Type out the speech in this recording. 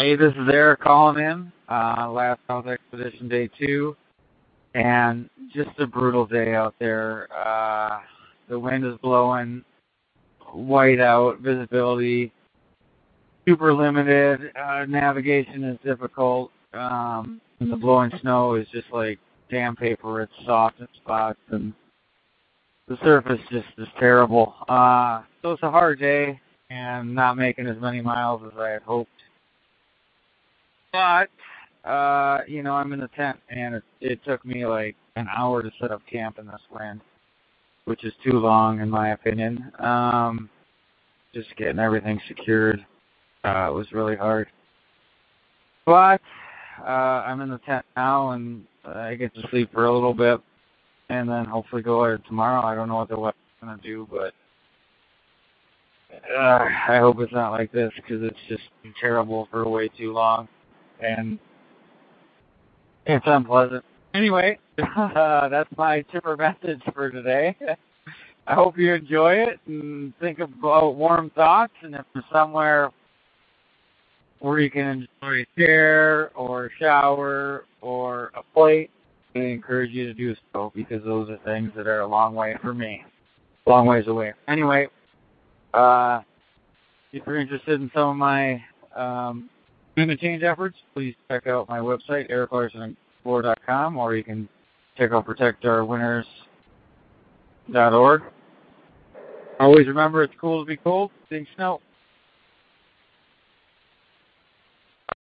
Hey, this is Eric calling in. Uh, last South Expedition Day 2. And just a brutal day out there. Uh, the wind is blowing, white out, visibility super limited. Uh, navigation is difficult. Um, and the blowing snow is just like sandpaper. It's soft in spots, and the surface just is terrible. Uh, so it's a hard day, and not making as many miles as I had hoped. But uh, you know, I'm in the tent, and it, it took me like an hour to set up camp in this wind, which is too long in my opinion. Um, just getting everything secured uh, was really hard. But uh, I'm in the tent now, and I get to sleep for a little bit, and then hopefully go out tomorrow. I don't know what the weather's gonna do, but uh, I hope it's not like this because it's just terrible for way too long, and it's unpleasant. Anyway, uh, that's my chipper message for today. I hope you enjoy it and think about warm thoughts. And if there's somewhere where you can enjoy a chair or a shower or a plate, I encourage you to do so because those are things that are a long way for me, long ways away. Anyway, uh, if you're interested in some of my um, climate change efforts, please check out my website, ericlarson4.com, or you can check out protectourwinters.org. Always remember it's cool to be cold. Think snow.